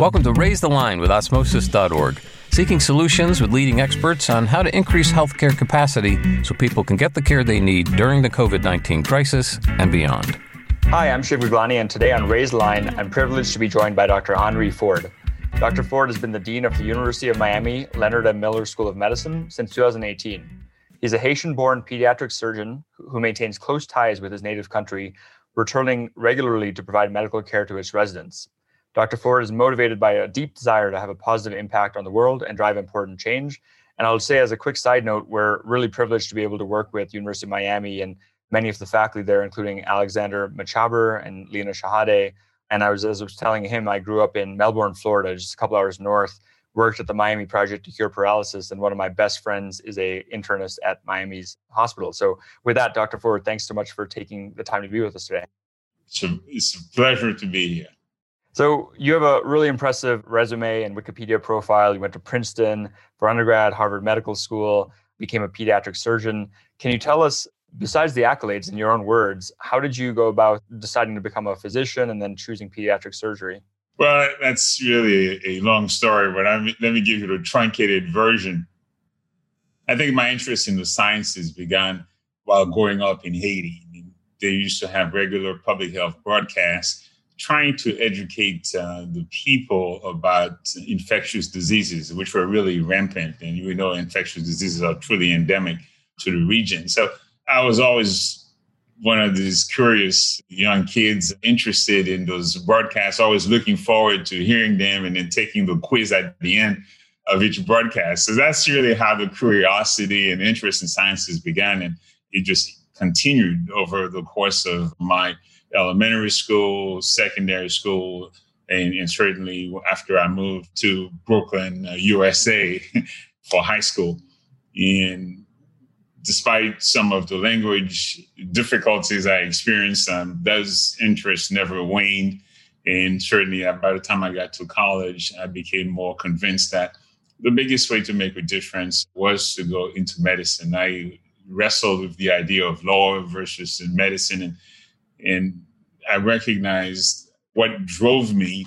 Welcome to Raise the Line with Osmosis.org, seeking solutions with leading experts on how to increase healthcare capacity so people can get the care they need during the COVID 19 crisis and beyond. Hi, I'm Shiv Gaglani, and today on Raise the Line, I'm privileged to be joined by Dr. Henry Ford. Dr. Ford has been the Dean of the University of Miami Leonard M. Miller School of Medicine since 2018. He's a Haitian born pediatric surgeon who maintains close ties with his native country, returning regularly to provide medical care to its residents. Dr. Ford is motivated by a deep desire to have a positive impact on the world and drive important change. And I'll say, as a quick side note, we're really privileged to be able to work with University of Miami and many of the faculty there, including Alexander Mechaber and Lena Shahade. And I was, as I was telling him, I grew up in Melbourne, Florida, just a couple hours north. Worked at the Miami Project to Cure Paralysis, and one of my best friends is a internist at Miami's hospital. So, with that, Dr. Ford, thanks so much for taking the time to be with us today. It's a, it's a pleasure to be here. So you have a really impressive resume and Wikipedia profile. You went to Princeton for undergrad, Harvard Medical School, became a pediatric surgeon. Can you tell us, besides the accolades in your own words, how did you go about deciding to become a physician and then choosing pediatric surgery? Well, that's really a, long story, but I'm, let me give you the truncated version. I think my interest in the sciences began while growing up in Haiti. They used to have regular public health broadcasts trying to educate uh, the people about infectious diseases, which were really rampant. And you know, infectious diseases are truly endemic to the region. So I was always one of these curious young kids interested in those broadcasts, always looking forward to hearing them and then taking the quiz at the end of each broadcast. So that's really how the curiosity and interest in sciences began. And it just continued over the course of my elementary school, secondary school, and, and certainly after I moved to Brooklyn, uh, USA for high school. And despite some of the language difficulties I experienced, um, those interests never waned. And certainly uh, by the time I got to college, I became more convinced that the biggest way to make a difference was to go into medicine. I wrestled with the idea of law versus medicine and and I recognized what drove me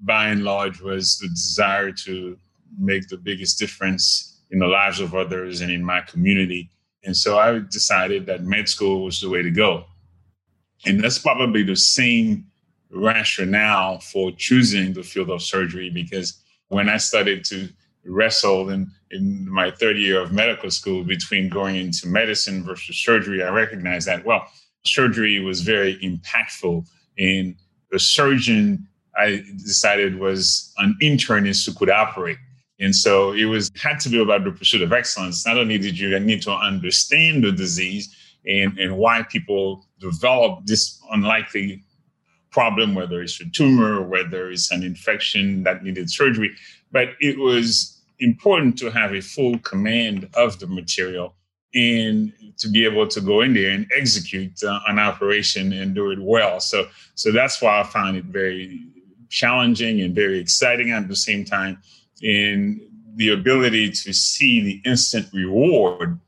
by and large was the desire to make the biggest difference in the lives of others and in my community. And so I decided that med school was the way to go. And that's probably the same rationale for choosing the field of surgery because when I started to wrestle in, in my third year of medical school between going into medicine versus surgery, I recognized that, well, surgery was very impactful. And the surgeon I decided was an internist who could operate. And so it was had to be about the pursuit of excellence. Not only did you need to understand the disease and, and why people develop this unlikely problem, whether it's a tumor, whether it's an infection that needed surgery, but it was important to have a full command of the material and to be able to go in there and execute uh, an operation and do it well. So, so that's why I found it very challenging and very exciting at the same time. In the ability to see the instant reward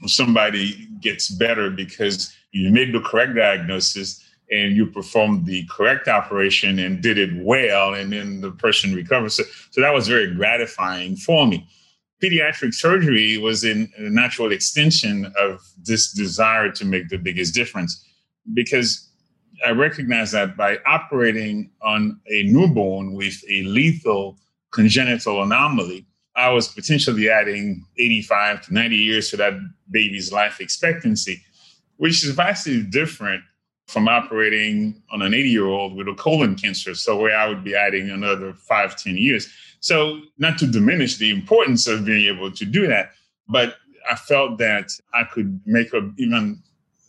when somebody gets better because you made the correct diagnosis and you performed the correct operation and did it well, and then the person recovers. So, so that was very gratifying for me pediatric surgery was in a natural extension of this desire to make the biggest difference because I recognize that by operating on a newborn with a lethal congenital anomaly, I was potentially adding 85 to 90 years to that baby's life expectancy, which is vastly different from operating on an 80 year old with a colon cancer. So, where I would be adding another five, 10 years. So, not to diminish the importance of being able to do that, but I felt that I could make a, even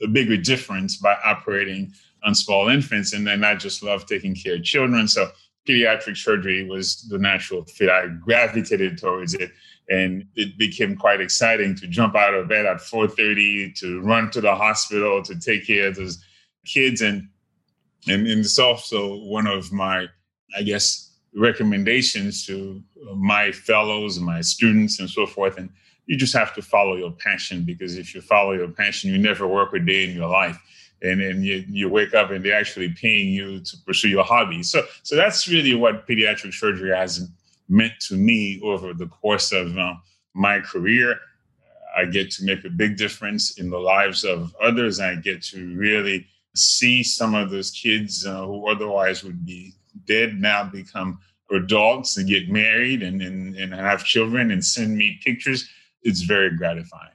a bigger difference by operating on small infants. And then I just love taking care of children. So, pediatric surgery was the natural fit. I gravitated towards it and it became quite exciting to jump out of bed at 4.30 to run to the hospital to take care of those kids and and, and it's also one of my i guess recommendations to my fellows my students and so forth and you just have to follow your passion because if you follow your passion you never work a day in your life and then you, you wake up and they're actually paying you to pursue your hobby. So, so that's really what pediatric surgery has meant to me over the course of uh, my career. I get to make a big difference in the lives of others. I get to really see some of those kids uh, who otherwise would be dead now become adults and get married and, and, and have children and send me pictures. It's very gratifying.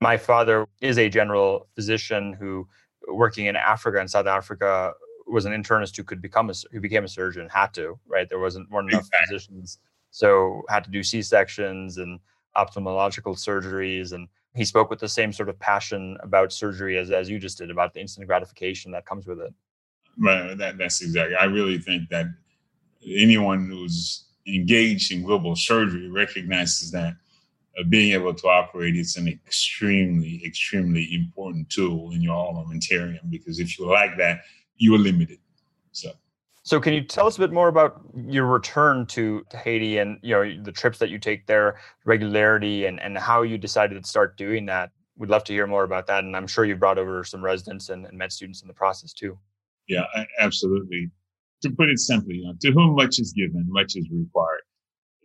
My father is a general physician who, working in Africa and South Africa, was an internist who could become a who became a surgeon. Had to right. There wasn't weren't enough exactly. physicians, so had to do C sections and ophthalmological surgeries. And he spoke with the same sort of passion about surgery as as you just did about the instant gratification that comes with it. Right. That, that's exactly. I really think that anyone who's engaged in global surgery recognizes that uh, being able to operate is an extremely, extremely important tool in your armamentarium because if you like that, you are limited. So. So, can you tell us a bit more about your return to, to Haiti and you know the trips that you take there, regularity, and and how you decided to start doing that? We'd love to hear more about that, and I'm sure you brought over some residents and, and med students in the process too. Yeah, absolutely. To put it simply, you know, to whom much is given, much is required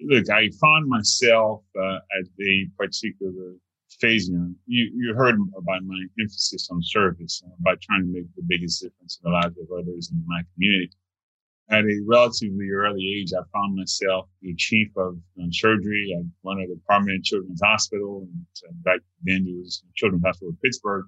look, I found myself uh, at a particular phase. You, know, you, you heard about my emphasis on service, about trying to make the biggest difference in the lives of others in my community. At a relatively early age, I found myself the chief of um, surgery at one of the prominent children's hospital. And uh, back then, it was Children's Hospital of Pittsburgh.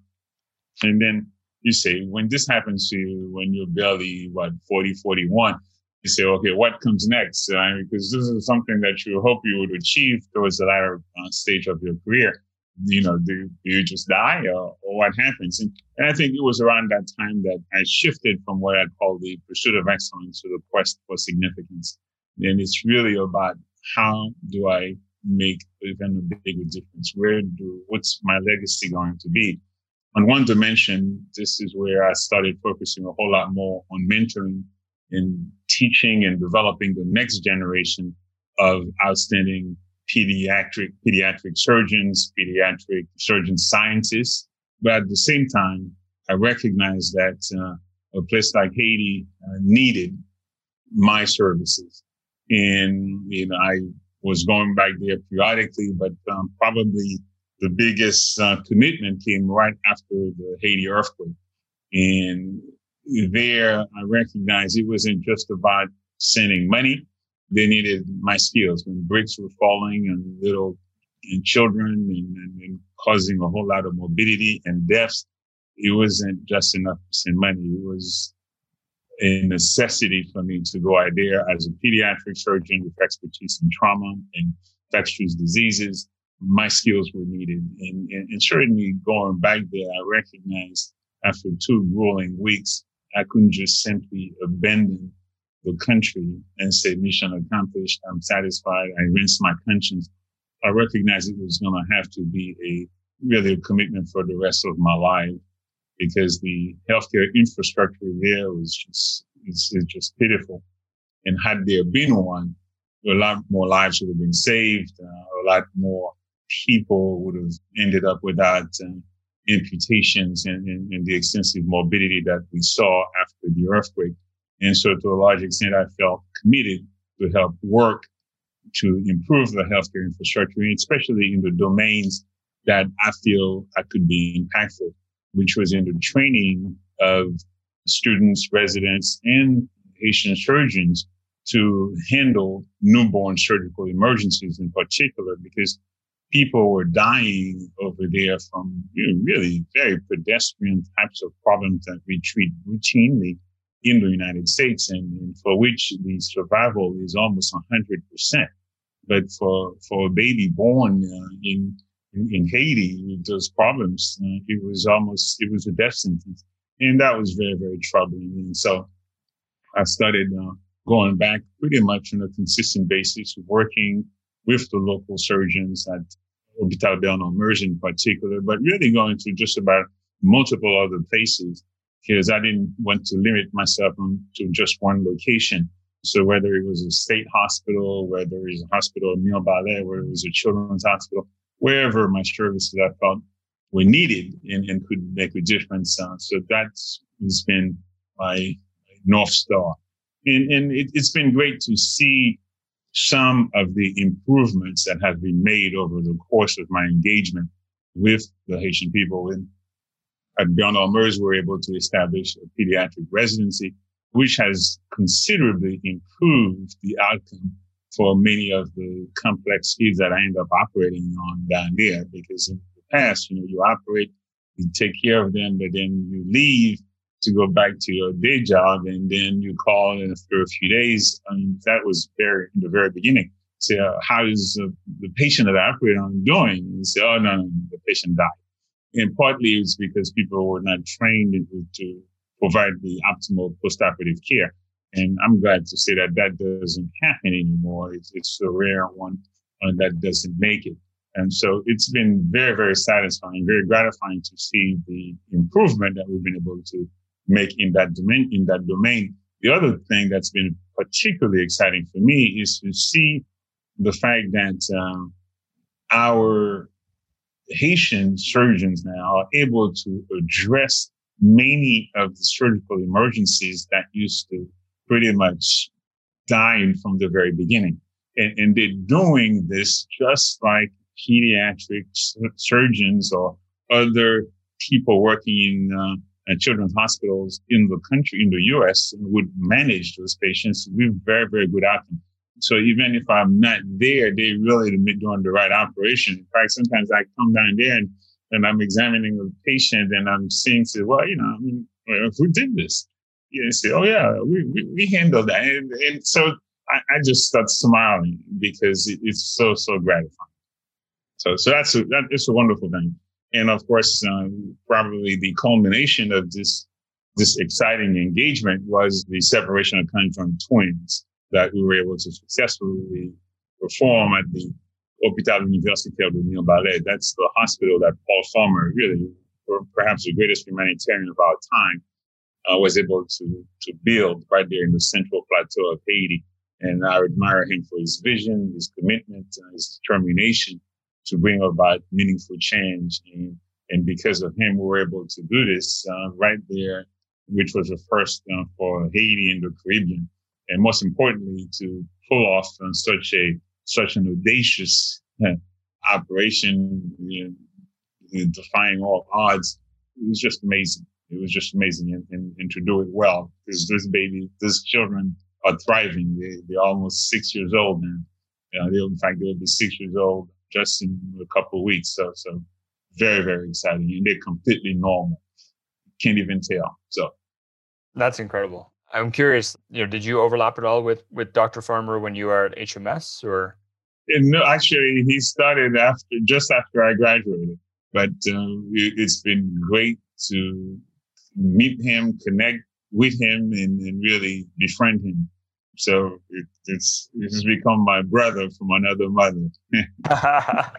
And then you say, when this happens to you when you're barely, what, 40, 41, you say, okay, what comes next? Uh, because this is something that you hope you would achieve towards the latter uh, stage of your career. You know, do, do you just die or, or what happens? And, and, I think it was around that time that I shifted from what I call the pursuit of excellence to the quest for significance. And it's really about how do I make even a bigger difference? Where do, what's my legacy going to be? On one dimension, this is where I started focusing a whole lot more on mentoring and teaching and developing the next generation of outstanding pediatric pediatric surgeons, pediatric surgeon scientists. But at the same time, I recognize that uh, a place like Haiti uh, needed my services, and you know I was going back there periodically, but um, probably the biggest uh, commitment came right after the Haiti earthquake, and there, I recognized it wasn't just about sending money. They needed my skills when bricks were falling and little and children and, and, and causing a whole lot of morbidity and deaths. It wasn't just enough to send money. It was a necessity for me to go out there as a pediatric surgeon with expertise in trauma and infectious diseases. My skills were needed. And, and, and certainly going back there, I recognized after two grueling weeks I couldn't just simply abandon the country and say mission accomplished. I'm satisfied. I rinsed my conscience. I recognized it was going to have to be a really a commitment for the rest of my life because the healthcare infrastructure there was just, it's, it's just pitiful. And had there been one, a lot more lives would have been saved. Uh, a lot more people would have ended up without uh, amputations and, and, and, the extensive morbidity that we saw after the earthquake. And so to a large extent, I felt committed to help work to improve the healthcare infrastructure, especially in the domains that I feel I could be impactful, which was in the training of students, residents, and Haitian surgeons to handle newborn surgical emergencies in particular, because people were dying over there from you know, really very pedestrian types of problems that we treat routinely in the United States and, and for which the survival is almost 100%. But for, for a baby born uh, in, in, in, Haiti with those problems, uh, it was almost, it was a death sentence. And that was very, very troubling. And so I started uh, going back pretty much on a consistent basis, working with the local surgeons at Hospital Bernard Mevs in particular, but really going to just about multiple other places because I didn't want to limit myself to just one location. So whether it was a state hospital, whether it was a hospital Mirebalais, whether it was a children's hospital, wherever my services I felt were needed and, and could make a difference. Uh, so that's has been my North Star. And, and it, it's been great to see some of the improvements that have been made over the course of my engagement with the Haitian people. And at Bernard Arnault, we were able to establish a pediatric residency, which has considerably improved the outcome for many of the complex kids that I end up operating on down there. Because in the past, you know, you operate, you take care of them, but then you leave to go back to your day job and then you call in after a few days. Mean, that was very, in the very beginning. Say, uh, how is uh, the patient that I operate on doing? And say, oh, no, no, the patient died. And partly it's because people were not trained to provide the optimal postoperative care. And I'm glad to say that that doesn't happen anymore. It's, it's a rare one uh, that doesn't make it. And so it's been very, very satisfying, very gratifying to see the improvement that we've been able to make in that domain, in that domain. The other thing that's been particularly exciting for me is to see the fact that um, our Haitian surgeons now are able to address many of the surgical emergencies that used to pretty much die from the very beginning. And, and they're doing this just like pediatric surgeons or other people working in uh, and children's hospitals in the country, in the U.S., would manage those patients with very, very good outcome. So even if I'm not there, they really admit doing the right operation. In fact, sometimes I come down there and, and I'm examining the patient and I'm seeing, say, well, you know, I mean, who did this? You know, say, oh yeah, we, we, we handled that. And, and so I, I, just start smiling because it, it's so, so gratifying. So, so that's a, It's a wonderful thing. And of course, um, probably the culmination of this, this exciting engagement was the separation of conjoined twins that we were able to successfully perform at the Hôpital Universitaire de Mirebalais. That's the hospital that Paul Farmer, really, perhaps the greatest humanitarian of our time, uh, was able to, to build right there in the central plateau of Haiti. And I admire him for his vision, his commitment, uh, his determination to bring about meaningful change. And, and because of him, we were able to do this uh, right there, which was the first uh, for Haiti and the Caribbean. And most importantly, to pull off uh, such a such an audacious uh, operation, you know, defying all odds. It was just amazing. It was just amazing, and, and, and to do it well, because this baby, these children are thriving. They, they're almost six years old now. Uh, they, in fact, they'll be six years old just in a couple of weeks. So, so very, very exciting. And they're completely normal. Can't even tell. So that's incredible. I'm curious, you know, did you overlap at all with with Dr. Farmer when you were at HMS or? No, actually, he started after just after I graduated. But um, it, it's been great to meet him, connect with him, and, and really befriend him. So it, it's it has become my brother from another mother.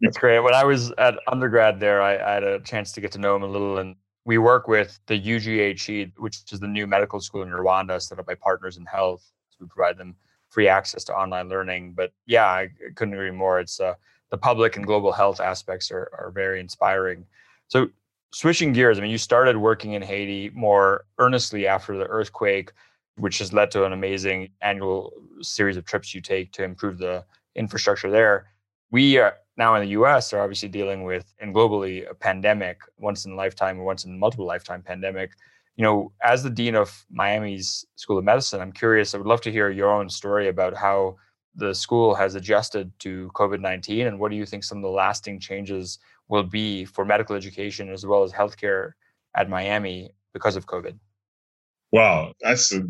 That's great. When I was at undergrad there, I, I, had a chance to get to know him a little, and we work with the UGHE, which is the new medical school in Rwanda, set up by Partners in Health. So we provide them free access to online learning. But yeah, I couldn't agree more. It's uh, the public and global health aspects are are very inspiring. So switching gears, I mean, you started working in Haiti more earnestly after the earthquake which has led to an amazing annual series of trips you take to improve the infrastructure there. We are now in the US are obviously dealing with and globally a pandemic, once in a lifetime or once in multiple lifetime pandemic. You know, as the dean of Miami's School of Medicine, I'm curious, I would love to hear your own story about how the school has adjusted to COVID 19 and what do you think some of the lasting changes will be for medical education as well as healthcare at Miami because of COVID? Wow, that's a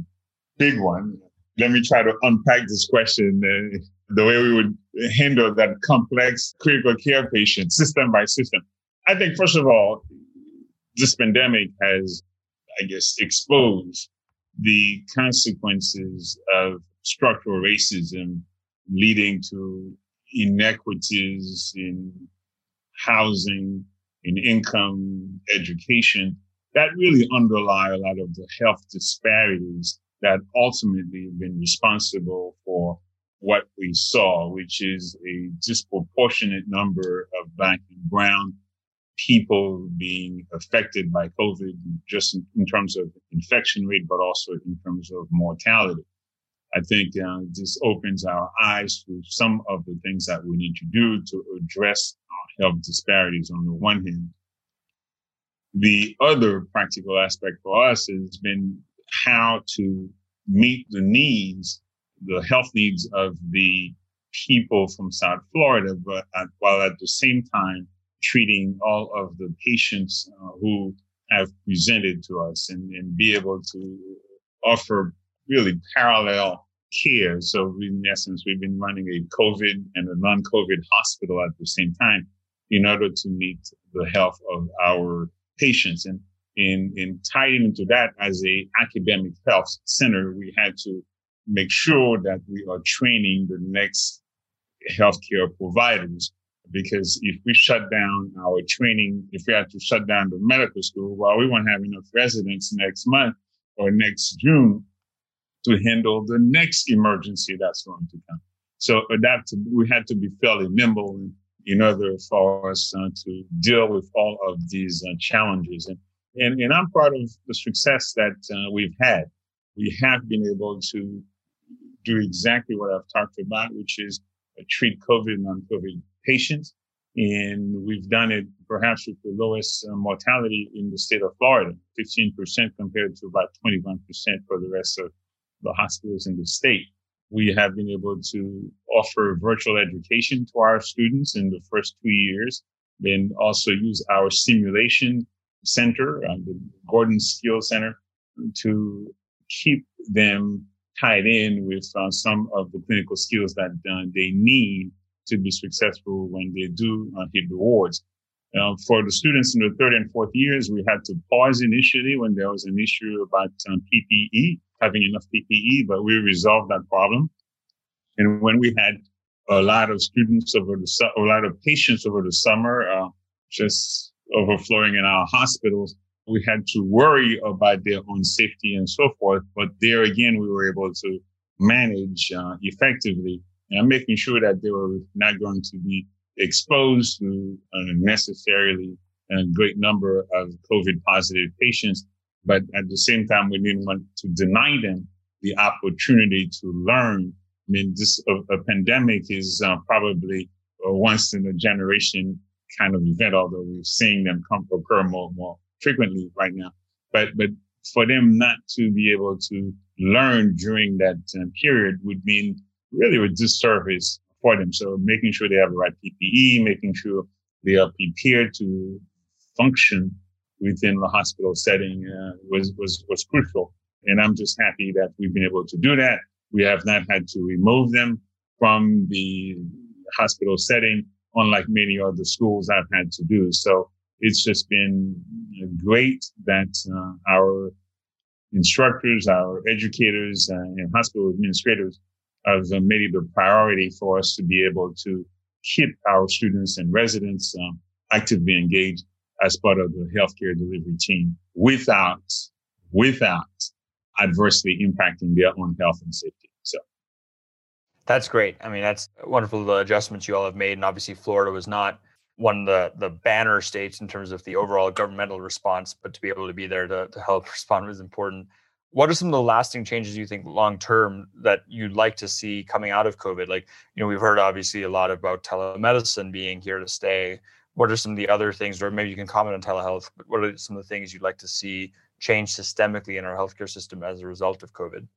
big one. Let me try to unpack this question uh, the way we would handle that complex critical care patient system by system. I think, first of all, this pandemic has, I guess, exposed the consequences of structural racism leading to inequities in housing, in income, education that really underlie a lot of the health disparities that ultimately have been responsible for what we saw, which is a disproportionate number of black and brown people being affected by COVID, just in, in, terms of infection rate, but also in terms of mortality. I think uh, this opens our eyes to some of the things that we need to do to address health disparities on the one hand. The other practical aspect for us has been how to meet the needs, the health needs of the people from South Florida, but at, while at the same time treating all of the patients uh, who have presented to us and, and be able to offer really parallel care. So in essence, we've been running a COVID and a non-COVID hospital at the same time in order to meet the health of our patients. And in, in tying into that as a academic health center, we had to make sure that we are training the next healthcare providers. Because if we shut down our training, if we had to shut down the medical school, well, we won't have enough residents next month or next June to handle the next emergency that's going to come. So adapt. We had to be fairly nimble in, in order for us uh, to deal with all of these uh, challenges. And, and, and I'm proud of the success that uh, we've had. We have been able to do exactly what I've talked about, which is uh, treat COVID and non-COVID patients. And we've done it perhaps with the lowest uh, mortality in the state of Florida, 15% compared to about 21% for the rest of the hospitals in the state. We have been able to offer virtual education to our students in the first two years, then also use our simulation center, uh, the Gordon Skills Center, to keep them tied in with uh, some of the clinical skills that uh, they need to be successful when they do uh, hit the wards. Uh, for the students in the third and fourth years, we had to pause initially when there was an issue about um, PPE, having enough PPE, but we resolved that problem. And when we had a lot of students over the, su- a lot of patients over the summer, uh, just overflowing in our hospitals, we had to worry about their own safety and so forth. But there again, we were able to manage uh, effectively and making sure that they were not going to be exposed to unnecessarily a great number of COVID positive patients. But at the same time, we didn't want to deny them the opportunity to learn. I mean, this a, a pandemic is uh, probably once in a generation kind of event, although we're seeing them come occur more, more frequently right now. But, but for them not to be able to learn during that uh, period would mean really a disservice for them. So making sure they have the right PPE, making sure they are prepared to function within the hospital setting uh, was, was, was crucial. And I'm just happy that we've been able to do that. We have not had to remove them from the hospital setting, unlike many other schools I've had to do. So it's just been great that uh, our instructors, our educators, uh, and hospital administrators have made it a priority for us to be able to keep our students and residents um, actively engaged as part of the healthcare delivery team without without adversely impacting their own health and safety. That's great. I mean, that's wonderful the adjustments you all have made, and obviously Florida was not one of the the banner states in terms of the overall governmental response, but to be able to be there to, to help respond was important. What are some of the lasting changes you think long term that you'd like to see coming out of COVID? Like, you know, we've heard obviously a lot about telemedicine being here to stay. What are some of the other things, or maybe you can comment on telehealth, but what are some of the things you'd like to see change systemically in our healthcare system as a result of COVID?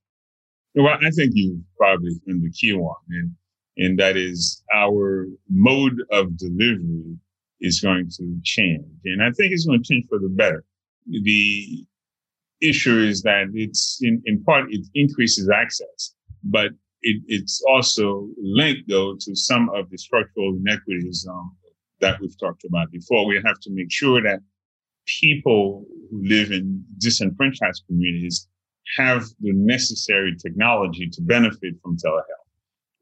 Well, I think you probably in the key one. And and that is our mode of delivery is going to change. And I think it's going to change for the better. The issue is that it's in, in part, it increases access, but it, it's also linked though to some of the structural inequities um, that we've talked about before. We have to make sure that people who live in disenfranchised communities have the necessary technology to benefit from telehealth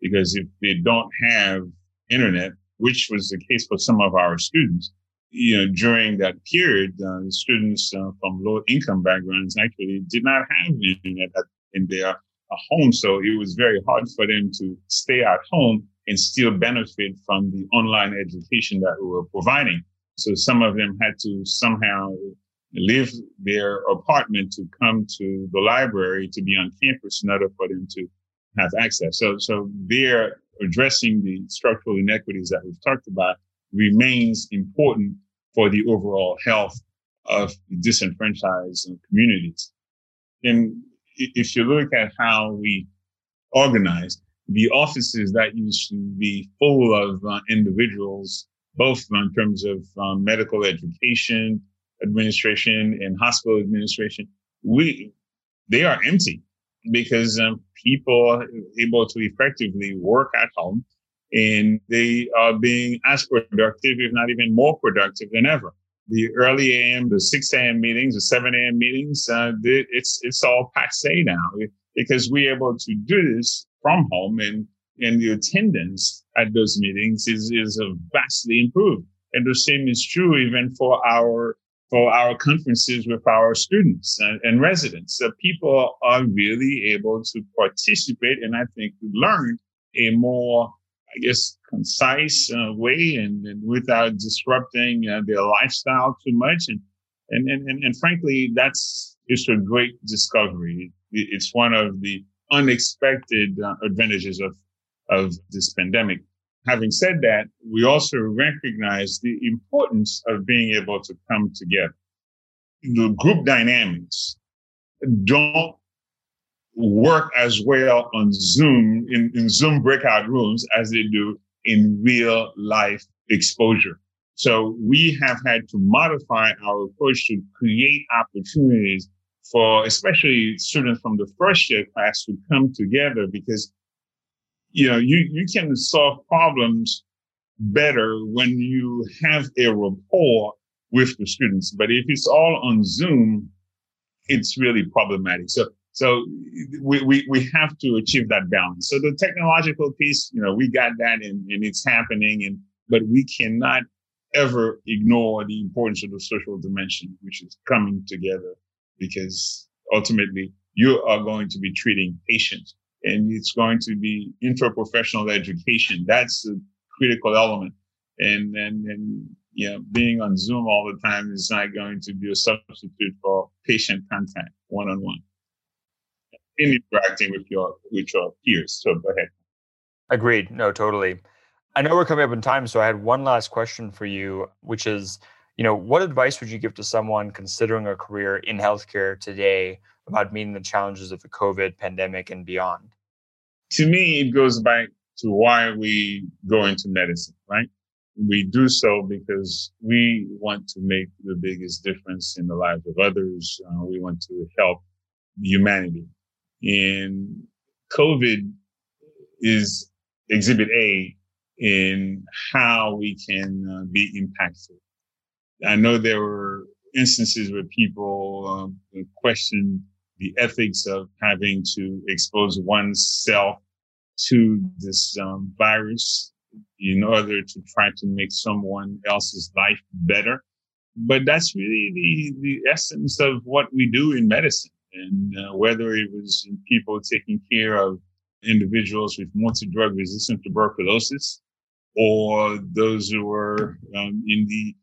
because if they don't have internet, which was the case for some of our students, you know, during that period, uh, students uh, from low income backgrounds actually did not have internet in their uh, home. So it was very hard for them to stay at home and still benefit from the online education that we were providing. So some of them had to somehow leave their apartment to come to the library to be on campus in order for them to have access. So, so they're addressing the structural inequities that we've talked about remains important for the overall health of disenfranchised communities. And if you look at how we organize, the offices that used to be full of uh, individuals, both in terms of um, medical education, administration, and hospital administration, we they are empty because um, people are able to effectively work at home and they are being as productive, if not even more productive than ever. The early AM, the 6 a.m. meetings, the 7 a.m. meetings, uh, it's, it's all passe now because we're able to do this from home and, and the attendance at those meetings is, is vastly improved. And the same is true even for our for our conferences with our students and, and, residents. So people are really able to participate and I think learn a more, I guess, concise uh, way and, and, without disrupting uh, their lifestyle too much. And, and, and, and, frankly, that's just a great discovery. It's one of the unexpected uh, advantages of, of this pandemic. Having said that, we also recognize the importance of being able to come together. The group dynamics don't work as well on Zoom in, in Zoom breakout rooms as they do in real life exposure. So we have had to modify our approach to create opportunities for especially students from the first year class to come together because you know, you, you can solve problems better when you have a rapport with the students. But if it's all on Zoom, it's really problematic. So, so we, we, we have to achieve that balance. So the technological piece, you know, we got that and, and it's happening and, but we cannot ever ignore the importance of the social dimension, which is coming together because ultimately you are going to be treating patients and it's going to be interprofessional education. That's a critical element. And, and, and, you know, being on Zoom all the time is not going to be a substitute for patient contact one on one. Interacting with your, with your peers. So go ahead. Agreed. No, totally. I know we're coming up in time, so I had one last question for you, which is, you know, what advice would you give to someone considering a career in healthcare today about meeting the challenges of the COVID pandemic and beyond? To me, it goes back to why we go into medicine, right? We do so because we want to make the biggest difference in the lives of others. Uh, we want to help humanity. And COVID is exhibit A in how we can uh, be impactful. I know there were instances where people um, question the ethics of having to expose oneself to this um, virus in order to try to make someone else's life better. But that's really the, the essence of what we do in medicine. And uh, whether it was people taking care of individuals with multi-drug resistant tuberculosis or those who were um, in the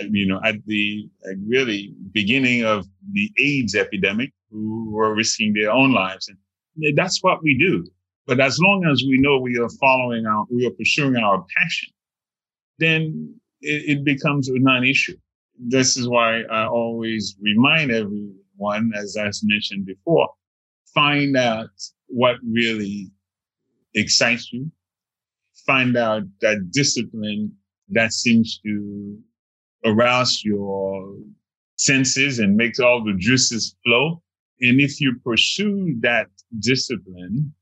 uh, you know, at the really beginning of the AIDS epidemic, who were risking their own lives. And that's what we do. But as long as we know we are following our, we are pursuing our passion, then it, it becomes a non-issue. This is why I always remind everyone, as I mentioned before, find out what really excites you. Find out that discipline that seems to arouse your senses and makes all the juices flow. And if you pursue that discipline,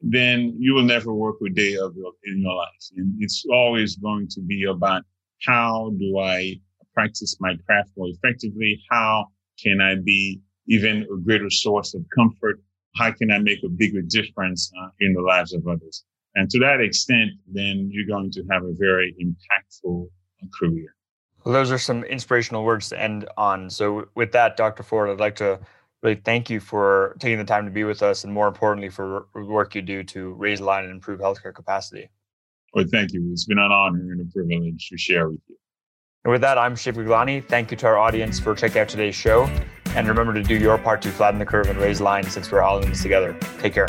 then you will never work a day of your, in your life. And it's always going to be about how do I practice my craft more effectively? How can I be even a greater source of comfort? How can I make a bigger difference uh, in the lives of others? And to that extent, then you're going to have a very impactful career. Well, those are some inspirational words to end on. So, with that, Dr. Ford, I'd like to really thank you for taking the time to be with us and, more importantly, for the work you do to raise the line and improve healthcare capacity. Well, thank you. It's been an honor and a privilege to share with you. And with that, I'm Shiv Gaglani. Thank you to our audience for checking out today's show. And remember to do your part to flatten the curve and raise the line since we're all in this together. Take care.